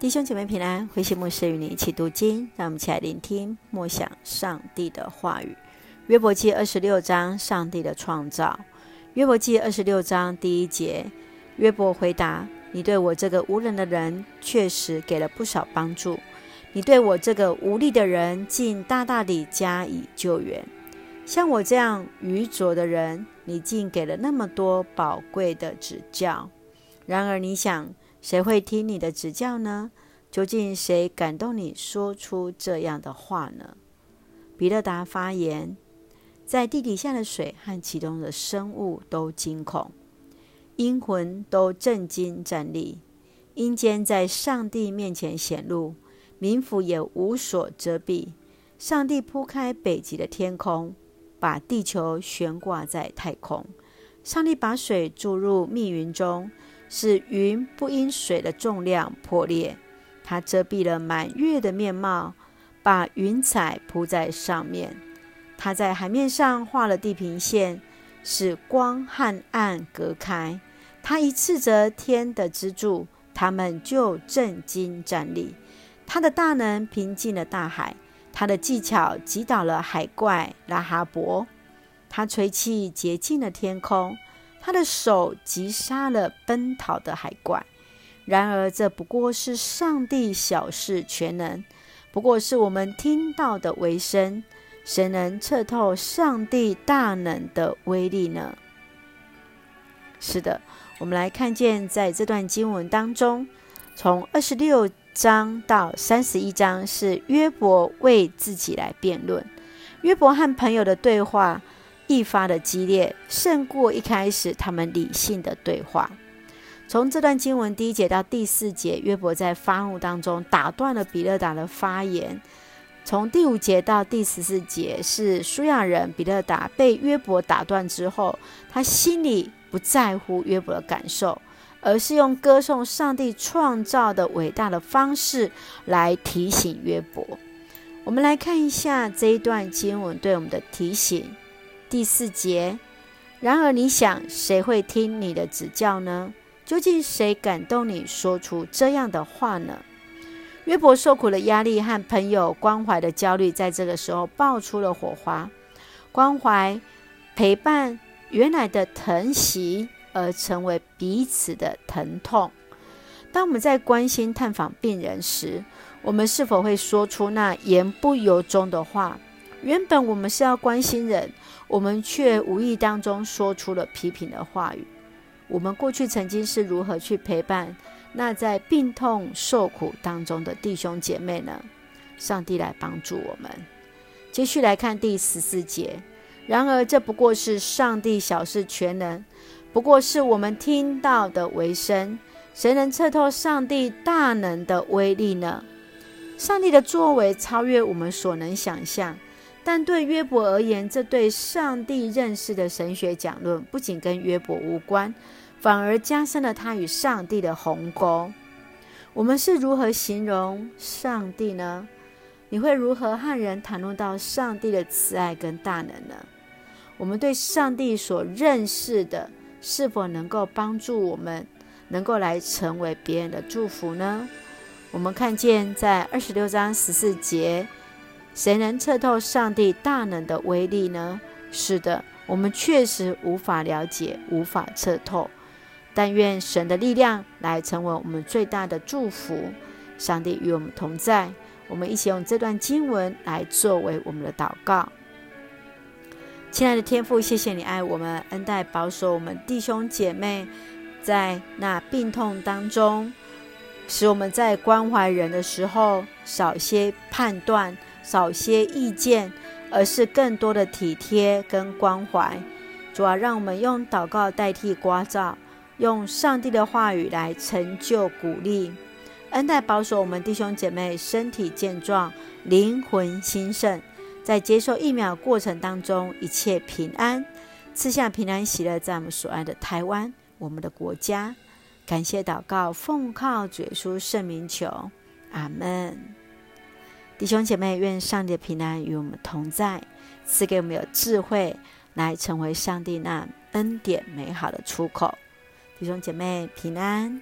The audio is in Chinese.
弟兄姐妹平安，慧馨牧师与你一起读经，让我们一起来聆听默想上帝的话语。约伯记二十六章，上帝的创造。约伯记二十六章第一节，约伯回答：“你对我这个无能的人，确实给了不少帮助；你对我这个无力的人，竟大大地加以救援。像我这样愚拙的人，你竟给了那么多宝贵的指教。然而你想。”谁会听你的指教呢？究竟谁感动你说出这样的话呢？比勒达发言：在地底下的水和其中的生物都惊恐，阴魂都震惊站立，阴间在上帝面前显露，冥府也无所遮蔽。上帝铺开北极的天空，把地球悬挂在太空。上帝把水注入密云中。使云不因水的重量破裂，他遮蔽了满月的面貌，把云彩铺在上面。他在海面上画了地平线，使光和暗隔开。他一斥责天的支柱，他们就震惊站立。他的大能平静了大海，他的技巧击倒了海怪拉哈伯。他吹气洁净了天空。他的手击杀了奔逃的海怪，然而这不过是上帝小事全能，不过是我们听到的微声。谁能测透上帝大能的威力呢？是的，我们来看见在这段经文当中，从二十六章到三十一章是约伯为自己来辩论，约伯和朋友的对话。愈发的激烈，胜过一开始他们理性的对话。从这段经文第一节到第四节，约伯在发怒当中打断了比勒达的发言。从第五节到第十四节，是书亚人比勒达被约伯打断之后，他心里不在乎约伯的感受，而是用歌颂上帝创造的伟大的方式来提醒约伯。我们来看一下这一段经文对我们的提醒。第四节，然而你想，谁会听你的指教呢？究竟谁感动你说出这样的话呢？约伯受苦的压力和朋友关怀的焦虑，在这个时候爆出了火花。关怀陪伴原来的疼惜，而成为彼此的疼痛。当我们在关心探访病人时，我们是否会说出那言不由衷的话？原本我们是要关心人，我们却无意当中说出了批评的话语。我们过去曾经是如何去陪伴那在病痛受苦当中的弟兄姐妹呢？上帝来帮助我们。继续来看第十四节。然而这不过是上帝小事全能，不过是我们听到的为声。谁能测透上帝大能的威力呢？上帝的作为超越我们所能想象。但对约伯而言，这对上帝认识的神学讲论不仅跟约伯无关，反而加深了他与上帝的鸿沟。我们是如何形容上帝呢？你会如何和人谈论到上帝的慈爱跟大能呢？我们对上帝所认识的，是否能够帮助我们，能够来成为别人的祝福呢？我们看见在二十六章十四节。谁能测透上帝大能的威力呢？是的，我们确实无法了解，无法测透。但愿神的力量来成为我们最大的祝福。上帝与我们同在，我们一起用这段经文来作为我们的祷告。亲爱的天父，谢谢你爱我们，恩待保守我们弟兄姐妹，在那病痛当中，使我们在关怀人的时候少些判断。少些意见，而是更多的体贴跟关怀。主啊，让我们用祷告代替聒噪，用上帝的话语来成就鼓励，恩待保守我们弟兄姐妹身体健壮，灵魂兴盛，在接受疫苗过程当中一切平安，赐下平安喜乐，在我们所爱的台湾，我们的国家。感谢祷告，奉靠主耶稣圣名求，阿门。弟兄姐妹，愿上帝的平安与我们同在，赐给我们有智慧，来成为上帝那恩典美好的出口。弟兄姐妹平安。